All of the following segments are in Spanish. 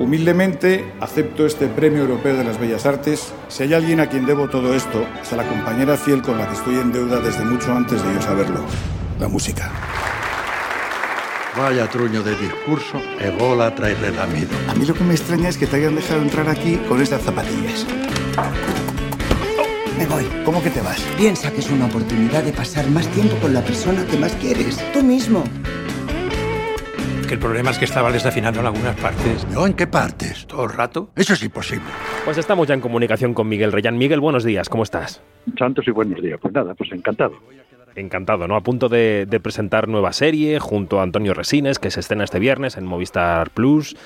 Humildemente acepto este Premio Europeo de las Bellas Artes. Si hay alguien a quien debo todo esto, es a la compañera fiel con la que estoy en deuda desde mucho antes de yo saberlo, la música. Vaya truño de discurso, ególatra y relamido. A mí lo que me extraña es que te hayan dejado entrar aquí con estas zapatillas. Me voy. ¿Cómo que te vas? Piensa que es una oportunidad de pasar más tiempo con la persona que más quieres. Tú mismo. Que el problema es que estaba desafinando en algunas partes. ¿Yo en qué partes? ¿Todo el rato? Eso es imposible. Pues estamos ya en comunicación con Miguel Reyán. Miguel, buenos días, ¿cómo estás? Santos y buenos días. Pues nada, pues encantado. Encantado, ¿no? A punto de, presentar nueva serie junto a Antonio Resines, que se estrena este viernes en Movistar Plus.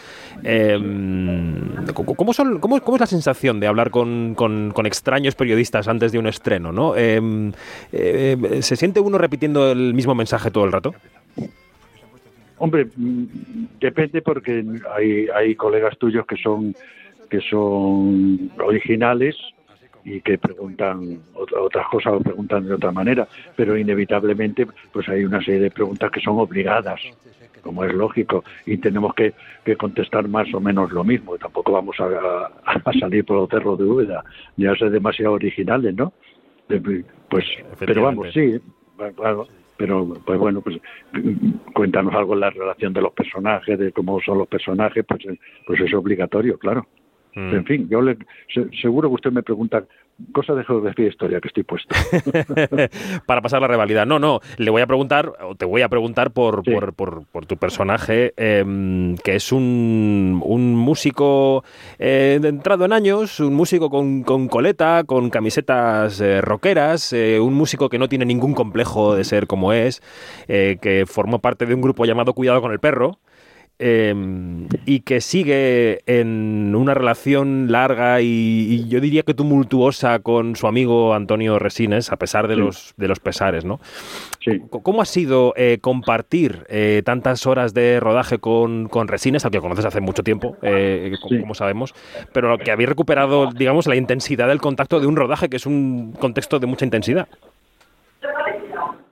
Em, ¿cómo, son, cómo, es la sensación de hablar con, extraños periodistas antes de un estreno, ¿no? Em, em, ¿Se siente uno repitiendo el mismo mensaje todo el rato? Hombre, mm, depende porque hay, hay colegas tuyos que son que son originales y que preguntan otras cosas o preguntan de otra manera, pero inevitablemente pues hay una serie de preguntas que son obligadas, como es lógico, y tenemos que, contestar más o menos lo mismo. Tampoco vamos a, salir por los cerros de Úbeda, ya ser demasiado originales, ¿no? Pues, pero vamos, sí, claro pero pues bueno pues cuéntanos algo en la relación de los personajes de cómo son los personajes pues pues es obligatorio claro Mm. En fin, yo le, seguro que usted me pregunta cosas de geografía e historia que estoy puesto. Para pasar la rivalidad. No, no, le voy a preguntar, o te voy a preguntar por, por, por, tu personaje, em, que es un, un músico eh, entrado en años, un músico con, con coleta, con camisetas eh, rockeras, eh, un músico que no tiene ningún complejo de ser como es, eh, que formó parte de un grupo llamado Cuidado con el Perro. Em, y que sigue en una relación larga y, yo diría que tumultuosa con su amigo Antonio Resines, a pesar de, los, de los pesares, ¿no? ¿Cómo ha sido eh, compartir eh, tantas horas de rodaje con, con, Resines, al que conoces hace mucho tiempo, eh, como sabemos, pero que habéis recuperado, digamos, la intensidad del contacto de un rodaje que es un contexto de mucha intensidad?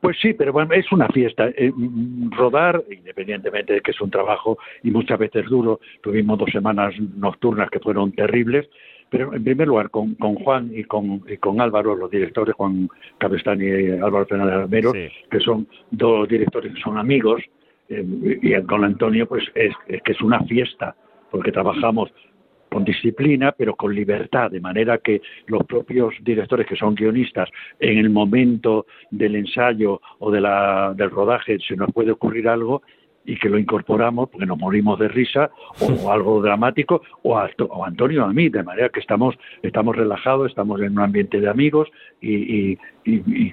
Pues sí, pero bueno, es una fiesta. Eh, mm, rodar, independientemente de que es un trabajo y muchas veces duro, tuvimos dos semanas nocturnas que fueron terribles, pero en primer lugar con, con Juan y con, con Álvaro, los directores, Juan Cabestán y Álvaro Fernández Almero, que son dos directores que son amigos, eh, y con Antonio, pues es, es que es una fiesta, porque trabajamos con disciplina, pero con libertad, de manera que los propios directores que son guionistas, en el momento del ensayo o de la, del rodaje se nos puede ocurrir algo y que lo incorporamos porque nos morimos de risa o, algo dramático o, a, o Antonio a mí de manera que estamos estamos relajados estamos en un ambiente de amigos y,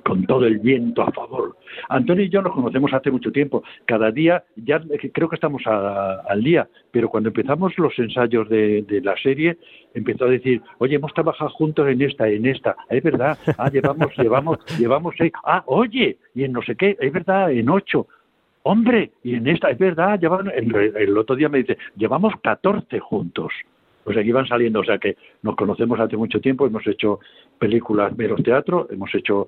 con todo el viento a favor. Antonio y yo nos conocemos hace mucho tiempo. Cada día ya creo que estamos al día pero cuando empezamos los ensayos de, la serie empezó a decir oye hemos trabajado juntos en esta en esta es verdad. Ah llevamos llevamos llevamos seis ah oye y en no sé qué es verdad en ocho hombre, y en esta, es verdad, llevan, el, otro día me dice, llevamos 14 juntos. Pues aquí van saliendo, o sea que nos conocemos hace mucho tiempo, hemos hecho películas, meros teatro, hemos hecho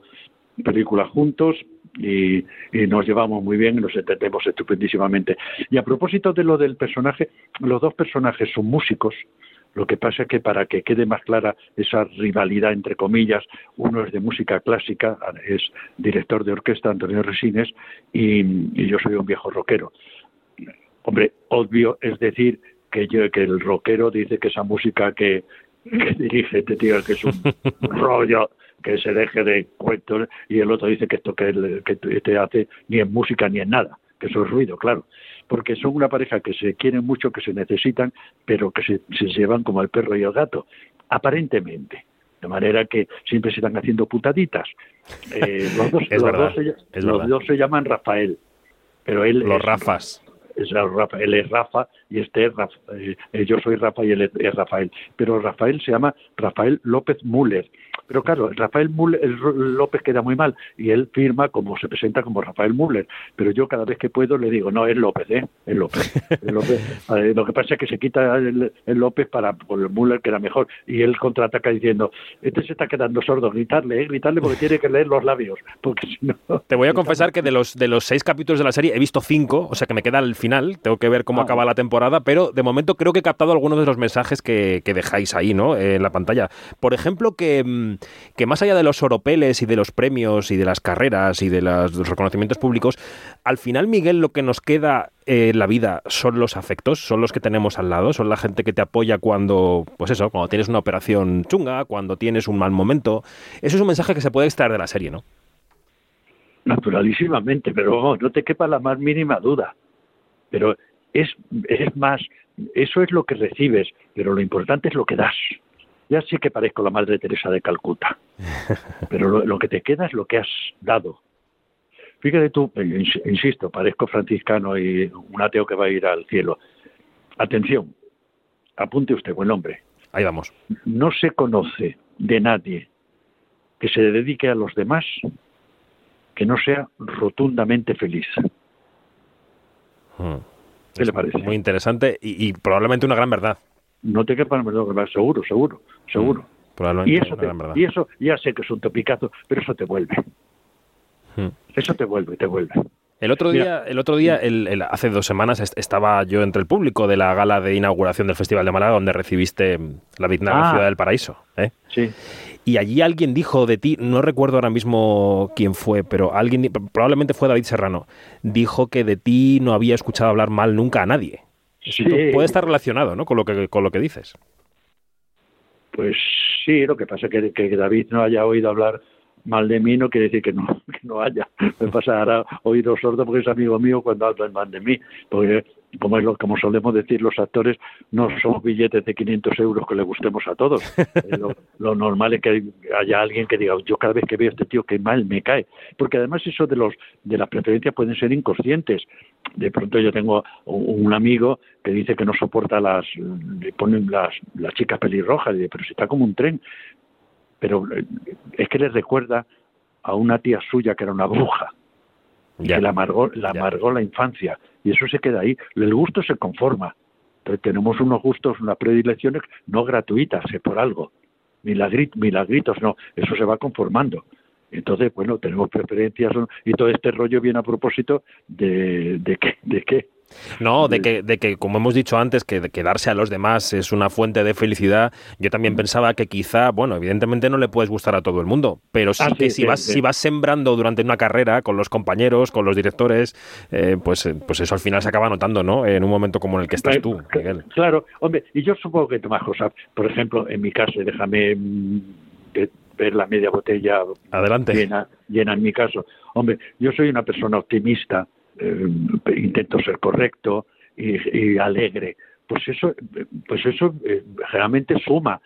películas juntos y, y, nos llevamos muy bien y nos entendemos estupendísimamente. Y a propósito de lo del personaje, los dos personajes son músicos, lo que pasa es que para que quede más clara esa rivalidad entre comillas, uno es de música clásica, es director de orquesta Antonio Resines y, yo soy un viejo rockero. Hombre, obvio es decir que, yo, que el rockero dice que esa música que, dirige este tío que es un rollo que se deje de cuentos y el otro dice que esto que, que te hace ni en música ni en nada, que eso es ruido, claro porque son una pareja que se quieren mucho, que se necesitan, pero que se, llevan como el perro y el gato, aparentemente. De manera que siempre se están haciendo putaditas. Eh, los dos, los, dos se, llaman Rafael, pero él los Rafas. Es, Rafa, él es Rafa y este es Rafa, eh, yo soy Rafa y él es Rafael. Pero Rafael se llama Rafael López Müller. Pero claro, Rafael Müller, el López queda muy mal y él firma como se presenta como Rafael Müller, pero yo cada vez que puedo le digo, no, es López, ¿eh? Es López. Es López. lo que pasa es que se quita el, López para por el Müller que era mejor y él contraataca diciendo, este se está quedando sordo, gritarle, ¿eh? gritarle porque tiene que leer los labios, porque si no... Te voy a confesar que de los, de los seis capítulos de la serie he visto cinco, o sea que me queda el final, tengo que ver cómo ah. acaba la temporada, pero de momento creo que he captado algunos de los mensajes que, que dejáis ahí, ¿no? En la pantalla. Por ejemplo, que, mm, que más allá de los oropeles y de los premios y de las carreras y de, los reconocimientos públicos, al final, Miguel, lo que nos queda en la vida son los afectos, son los que tenemos al lado, son la gente que te apoya cuando, pues eso, cuando tienes una operación chunga, cuando tienes un mal momento. Eso es un mensaje que se puede extraer de la serie, ¿no? Naturalísimamente, pero no te quepa la más mínima duda. Pero es, es más, eso es lo que recibes, pero lo importante es lo que das. Ya sé que parezco la Madre Teresa de Calcuta, pero lo, que te queda es lo que has dado. Fíjate tú, eh, insisto, parezco franciscano y un ateo que va a ir al cielo. Atención, apunte usted, buen hombre. Ahí vamos. No se conoce de nadie que se dedique a los demás que no sea rotundamente feliz. Hmm. ¿Qué le parece? Muy interesante y, probablemente una gran verdad. No te quepa verdad, seguro, seguro, seguro. Hmm. probablemente y eso, y eso ya sé que es un topicazo, pero eso te vuelve. Hmm. Eso te vuelve, te vuelve. El otro día, el otro día el, hace dos semanas estaba yo entre el público de la gala de inauguración del Festival de Málaga, donde recibiste la digna ah. Ciudad del Paraíso. ¿eh? Sí. Y allí alguien dijo de ti, no recuerdo ahora mismo quién fue, pero alguien, probablemente fue David Serrano, dijo que de ti no había escuchado hablar mal nunca a nadie. Sí. puede estar relacionado, ¿no? Con lo que con lo que dices. Pues sí, lo que pasa es que, que David no haya oído hablar mal de mí no quiere decir que no, que no haya. Me pasará oído sordo porque es amigo mío cuando hablan mal de mí. Porque como, es lo, como solemos decir los actores, no somos billetes de 500 euros que le gustemos a todos. Lo, normal es que haya alguien que diga, yo cada vez que veo a este tío, que mal me cae. Porque además eso de, los, de las preferencias pueden ser inconscientes. De pronto yo tengo un amigo que dice que no soporta las, le ponen las, las chicas pelirrojas, y pero si está como un tren. Pero eh, es que le recuerda a una tía suya que era una bruja que la amargó, la amargó la infancia y eso se queda ahí. El gusto se conforma. Entonces tenemos unos gustos, unas predilecciones no gratuitas, es por algo. milagritos no, eso se va conformando. Entonces, bueno, tenemos preferencias y todo este rollo viene a propósito de, de, que, de qué, no, de que, de que, como hemos dicho antes, que, darse a los demás es una fuente de felicidad. Yo también pensaba que quizá, bueno, evidentemente no le puedes gustar a todo el mundo, pero sí ah, que si, vas, si vas sembrando durante una carrera con los compañeros, con los directores, eh, pues, eh, pues eso al final se acaba notando, ¿no? En un momento como en el que estás tú, Miguel. Claro, hombre, y yo supongo que Tomás José, por ejemplo, en mi caso, déjame mm, ver la media botella Adelante. Llena, llena en mi caso. Hombre, yo soy una persona optimista eh, intento ser correcto y, alegre pues eso pues eso eh, generalmente suma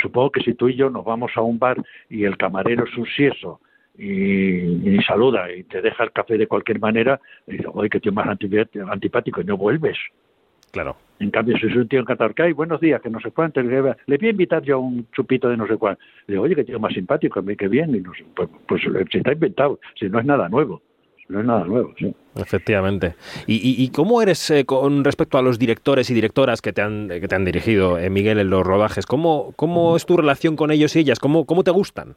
supongo que si tú y yo nos vamos a un bar y el camarero es un sieso y, saluda y te deja el café de cualquier manera y dices oye que tío más antipático y no vuelves Claro. En cambio, si es un tío en Catarcay, buenos días, que no sé cuánto, le, voy a invitar yo a un chupito de no sé cuánto. Le digo, oye, que tío más simpático, que bien, y no sé, pues, pues si está inventado, si no es nada nuevo no es nada nuevo. Sí. Efectivamente. ¿Y, y, cómo eres eh, con respecto a los directores y directoras que te han, que te han dirigido, eh, Miguel, en los rodajes? ¿Cómo, ¿Cómo es tu relación con ellos y ellas? ¿Cómo, cómo te gustan?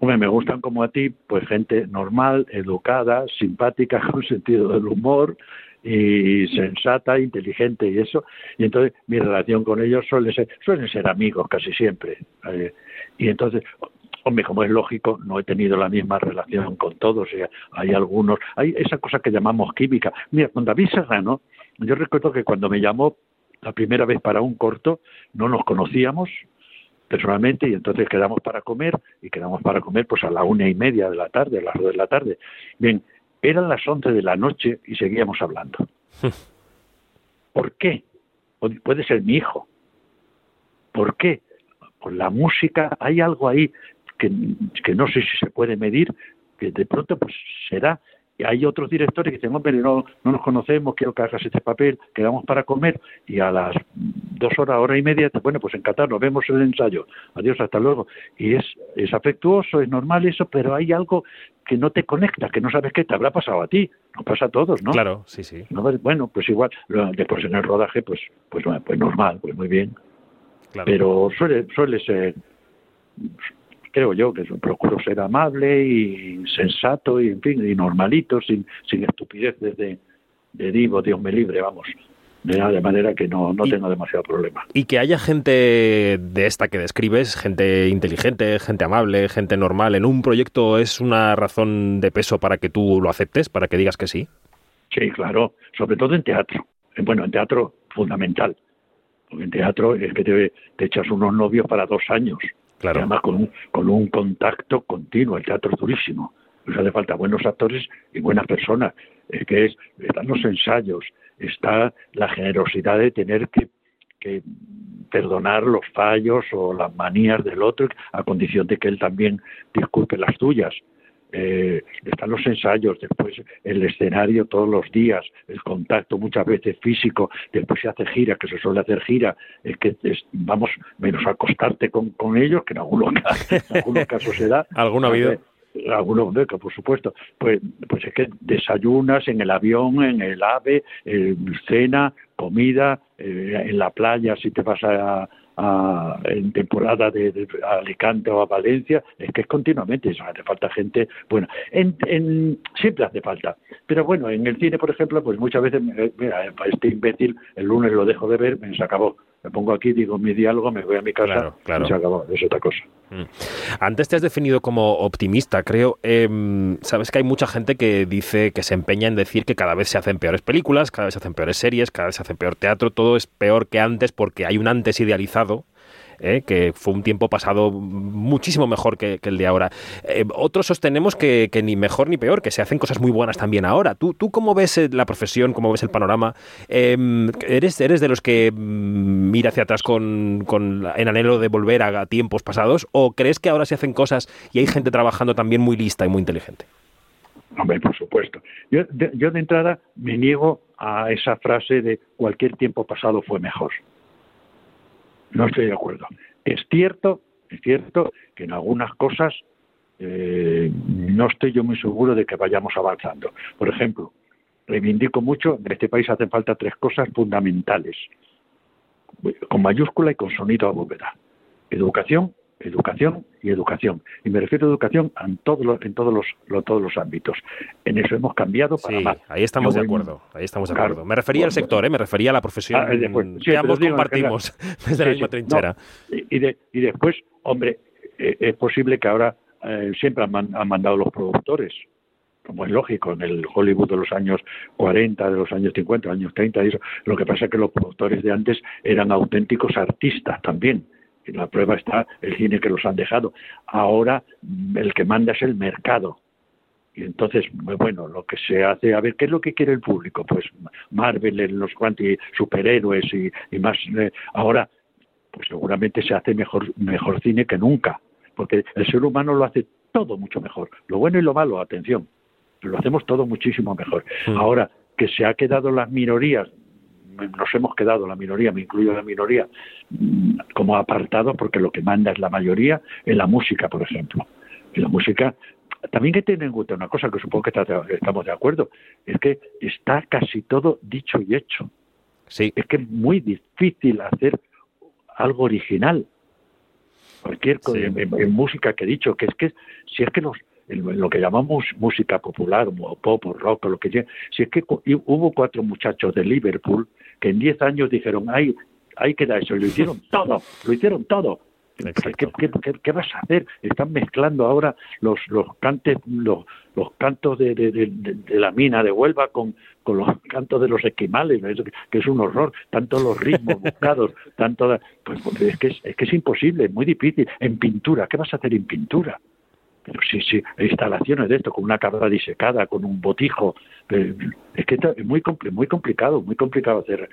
Hombre, me gustan como a ti, pues gente normal, educada, simpática, con sentido del humor y sensata, inteligente y eso. Y entonces mi relación con ellos suele ser, suelen ser amigos casi siempre. Eh, y entonces, Hombre, como es lógico, no he tenido la misma relación con todos. hay algunos, hay esa cosa que llamamos química. Mira, con David Serrano, yo recuerdo que cuando me llamó la primera vez para un corto, no nos conocíamos personalmente y entonces quedamos para comer y quedamos para comer pues a la una y media de la tarde, a las dos de la tarde. Bien, eran las once de la noche y seguíamos hablando. ¿Por qué? Puede ser mi hijo. ¿Por qué? Por la música, hay algo ahí que, no sé si se puede medir, que de pronto pues será. Y hay otros directores que dicen, hombre, no, no nos conocemos, quiero que hagas este papel, quedamos para comer y a las dos horas, hora y media, bueno, pues en Qatar nos vemos en el ensayo, adiós, hasta luego. Y es, es afectuoso, es normal eso, pero hay algo que no te conecta, que no sabes qué te habrá pasado a ti, nos pasa a todos, ¿no? Claro, sí, sí. Bueno, pues igual, después en el rodaje, pues, pues, pues normal, pues muy bien. Pero suele, suele ser, creo yo, que procuro ser amable y sensato y, en fin, y normalito, sin, sin estupideces de, de divo, Dios me libre, vamos de manera que no, no tenga demasiado problema. Y que haya gente de esta que describes, gente inteligente, gente amable, gente normal, en un proyecto es una razón de peso para que tú lo aceptes, para que digas que sí. Sí, claro, sobre todo en teatro. Bueno, en teatro fundamental. Porque en teatro es que te, echas unos novios para dos años. Claro. además con un, con un contacto continuo. El teatro es durísimo. Nos hace falta buenos actores y buenas personas. Es que es, están los ensayos, está la generosidad de tener que, perdonar los fallos o las manías del otro a condición de que él también disculpe las tuyas. Eh, están los ensayos, después el escenario todos los días, el contacto muchas veces físico, después se hace gira, que se suele hacer gira, es que vamos, menos acostarte con, con ellos, que en algunos, en algunos casos se da. ¿Alguna vida? algunos por supuesto, pues, pues es que desayunas en el avión, en el AVE, cena, comida, eh, en la playa si te vas a, en temporada de, Alicante o a Valencia, es que es continuamente, eso hace falta gente, bueno, en, siempre hace falta, pero bueno, en el cine, por ejemplo, pues muchas veces, mira, este imbécil, el lunes lo dejo de ver, me se acabó, me pongo aquí, digo mi diálogo, me voy a mi casa y se acabó, es otra cosa. Mm. Antes te has definido como optimista, creo. Em, sabes que hay mucha gente que dice, que se empeña en decir que cada vez se hacen peores películas, cada vez se hacen peores series, cada vez se hace peor teatro, todo es peor que antes porque hay un antes idealizado ¿eh? que fue un tiempo pasado muchísimo mejor que, el de ahora. Eh, otros sostenemos que, ni mejor ni peor, que se hacen cosas muy buenas también ahora. ¿Tú, tú cómo ves eh, la profesión, cómo ves el panorama? Em, ¿eres, ¿Eres de los que mm, mira hacia atrás con, con, en anhelo de volver a, tiempos pasados? ¿O crees que ahora se hacen cosas y hay gente trabajando también muy lista y muy inteligente? Hombre, por supuesto. Yo yo de entrada me niego a esa frase de cualquier tiempo pasado fue mejor. No estoy de acuerdo. Es cierto, es cierto que en algunas cosas eh, no estoy yo muy seguro de que vayamos avanzando. Por ejemplo, reivindico mucho, en este país hacen falta tres cosas fundamentales, con mayúscula y con sonido a bóveda. Educación, educación y educación. Y me refiero a educación en todos los, en todos los, todos los ámbitos. En eso hemos cambiado para sí, Ahí estamos de acuerdo. Ahí estamos de acuerdo. Me refería al sector, ¿eh? me refería a la profesión ah, que ambos compartimos desde la misma trinchera. y, y después, hombre, eh, es posible que ahora eh, siempre han, han mandado los productores como es lógico, en el Hollywood de los años 40, de los años 50, años 30, y eso. lo que pasa es que los productores de antes eran auténticos artistas también la prueba está el cine que los han dejado. Ahora el que manda es el mercado. Y entonces, bueno, lo que se hace, a ver, ¿qué es lo que quiere el público? Pues Marvel, los cuantos superhéroes y, más. Eh, ahora, pues seguramente se hace mejor, mejor cine que nunca, porque el ser humano lo hace todo mucho mejor. Lo bueno y lo malo, atención, lo hacemos todo muchísimo mejor. Ahora, que se ha quedado las minorías nos hemos quedado, la minoría, me incluyo la minoría, mm, como apartado porque lo que manda es la mayoría en la música, por ejemplo. En la música también hay que tener en cuenta una cosa que supongo que estamos de acuerdo, es que está casi todo dicho y hecho. Sí. Es que es muy difícil hacer algo original. Cualquier en, música que he dicho, que es que si es que los, lo que llamamos música popular, o pop o rock o lo que sea, si es que hubo cuatro muchachos de Liverpool que en diez años dijeron, ay, ahí queda eso, y lo hicieron todo, lo hicieron todo. ¿Qué, vas a hacer? Están mezclando ahora los los cantes, los, los cantos de, de, la mina de Huelva con, con los cantos de los esquimales, que es un horror, tanto los ritmos buscados, tanto pues, pues es que es, es que es imposible, es muy difícil. En pintura, ¿qué vas a hacer en pintura? Sí, sí, instalaciones de esto, con una cabra disecada, con un botijo. Es que es muy, muy complicado, muy complicado hacer.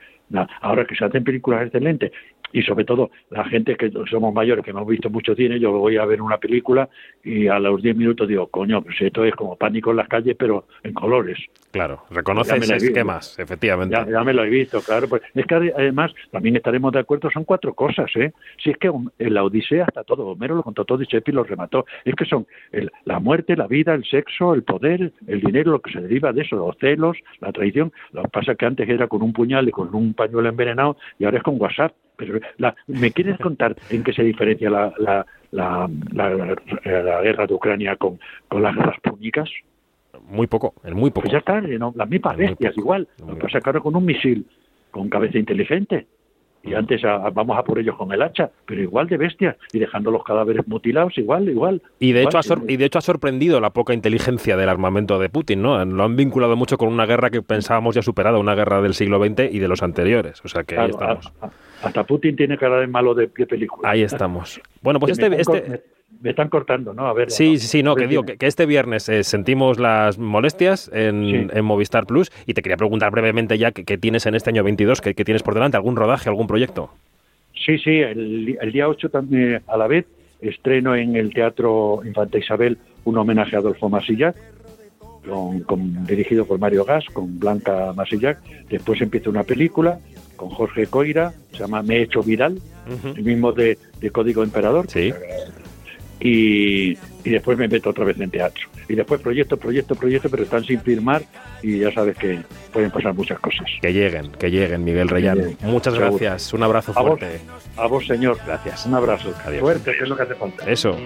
Ahora que se hacen películas excelentes y sobre todo la gente que somos mayores, que hemos visto mucho cine, yo voy a ver una película y a los 10 minutos digo, coño, pues esto es como pánico en las calles, pero en colores. Claro, reconoces esquemas, efectivamente. Ya, me lo he visto, claro. Pues es que además también estaremos de acuerdo, son cuatro cosas, ¿eh? Si es que en la Odisea está todo, Homero lo contó todo y Chepi lo remató. Es que son la muerte, la vida, el sexo, el poder, el dinero, lo que se deriva de eso, los celos, la traición. Lo que pasa es que antes era con un puñal y con un pañuelo envenenado y ahora es con WhatsApp. Pero ¿Me quieres contar en qué se diferencia la, la, la, la guerra de Ucrania con, con las guerras púnicas? Muy poco, en muy poco. Pues ya está, ¿no? las mismas bestias igual. Lo que sacaron con un misil con cabeza inteligente y antes vamos a por ellos con el hacha, pero igual de bestias y dejando los cadáveres mutilados, igual, igual. Y de, hecho, ha y de hecho ha sorprendido la poca inteligencia del armamento de Putin, ¿no? Lo han vinculado mucho con una guerra que pensábamos ya superada, una guerra del siglo XX y de los anteriores, o sea que ahí estamos. hasta Putin tiene cara de malo de, película. Ahí estamos. Bueno, pues este... este me están cortando, ¿no? A ver. Sí, sí, sí, no, que digo que, este viernes eh, sentimos las molestias en, Movistar Plus y te quería preguntar brevemente ya qué tienes en este año 22, qué tienes por delante, algún rodaje, algún proyecto. Sí, sí, el, día 8 también a la vez estreno en el Teatro Infanta Isabel un homenaje a Adolfo Masillac, con, dirigido por Mario Gas, con Blanca Masillac. Después empieza una película con Jorge Coira, se llama Me he hecho viral, el mismo de, de Código Emperador. Sí y, después me meto otra vez en teatro. Y después proyecto, proyecto, proyecto, pero están sin firmar y ya sabes que pueden pasar muchas cosas. Que lleguen, que lleguen, Miguel Reyán. Muchas gracias, un abrazo fuerte. A vos, señor. Gracias. Un abrazo. Adiós. Fuerte, que es lo que hace falta. Eso.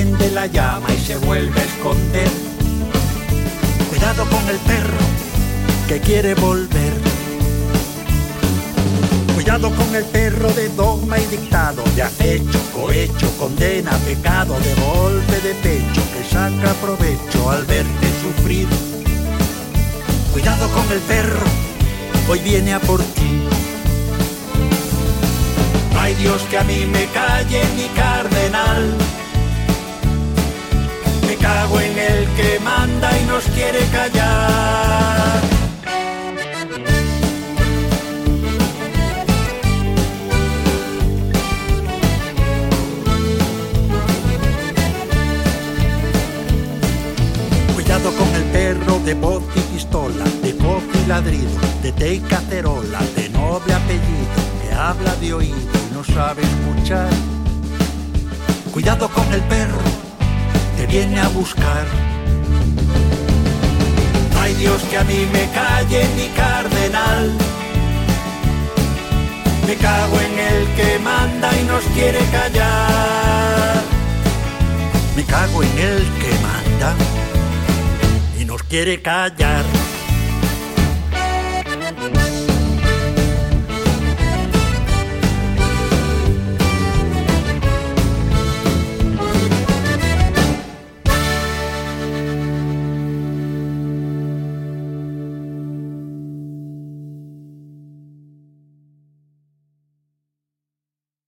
Prende la llama y se vuelve a esconder. Cuidado con el perro que quiere volver. Cuidado con el perro de dogma y dictado, de acecho, cohecho, condena, pecado, de golpe de pecho que saca provecho al verte sufrir. Cuidado con el perro hoy viene a por ti. No hay Dios que a mí me calle ni cardenal. Cago en el que manda y nos quiere callar. Cuidado con el perro de voz y pistola, de voz y ladrido de té y cacerola, de noble apellido, que habla de oído y no sabe escuchar. Cuidado con el perro, buscar. Hay Dios que a mí me calle ni cardenal. Me cago en el que manda y nos quiere callar. Me cago en el que manda y nos quiere callar.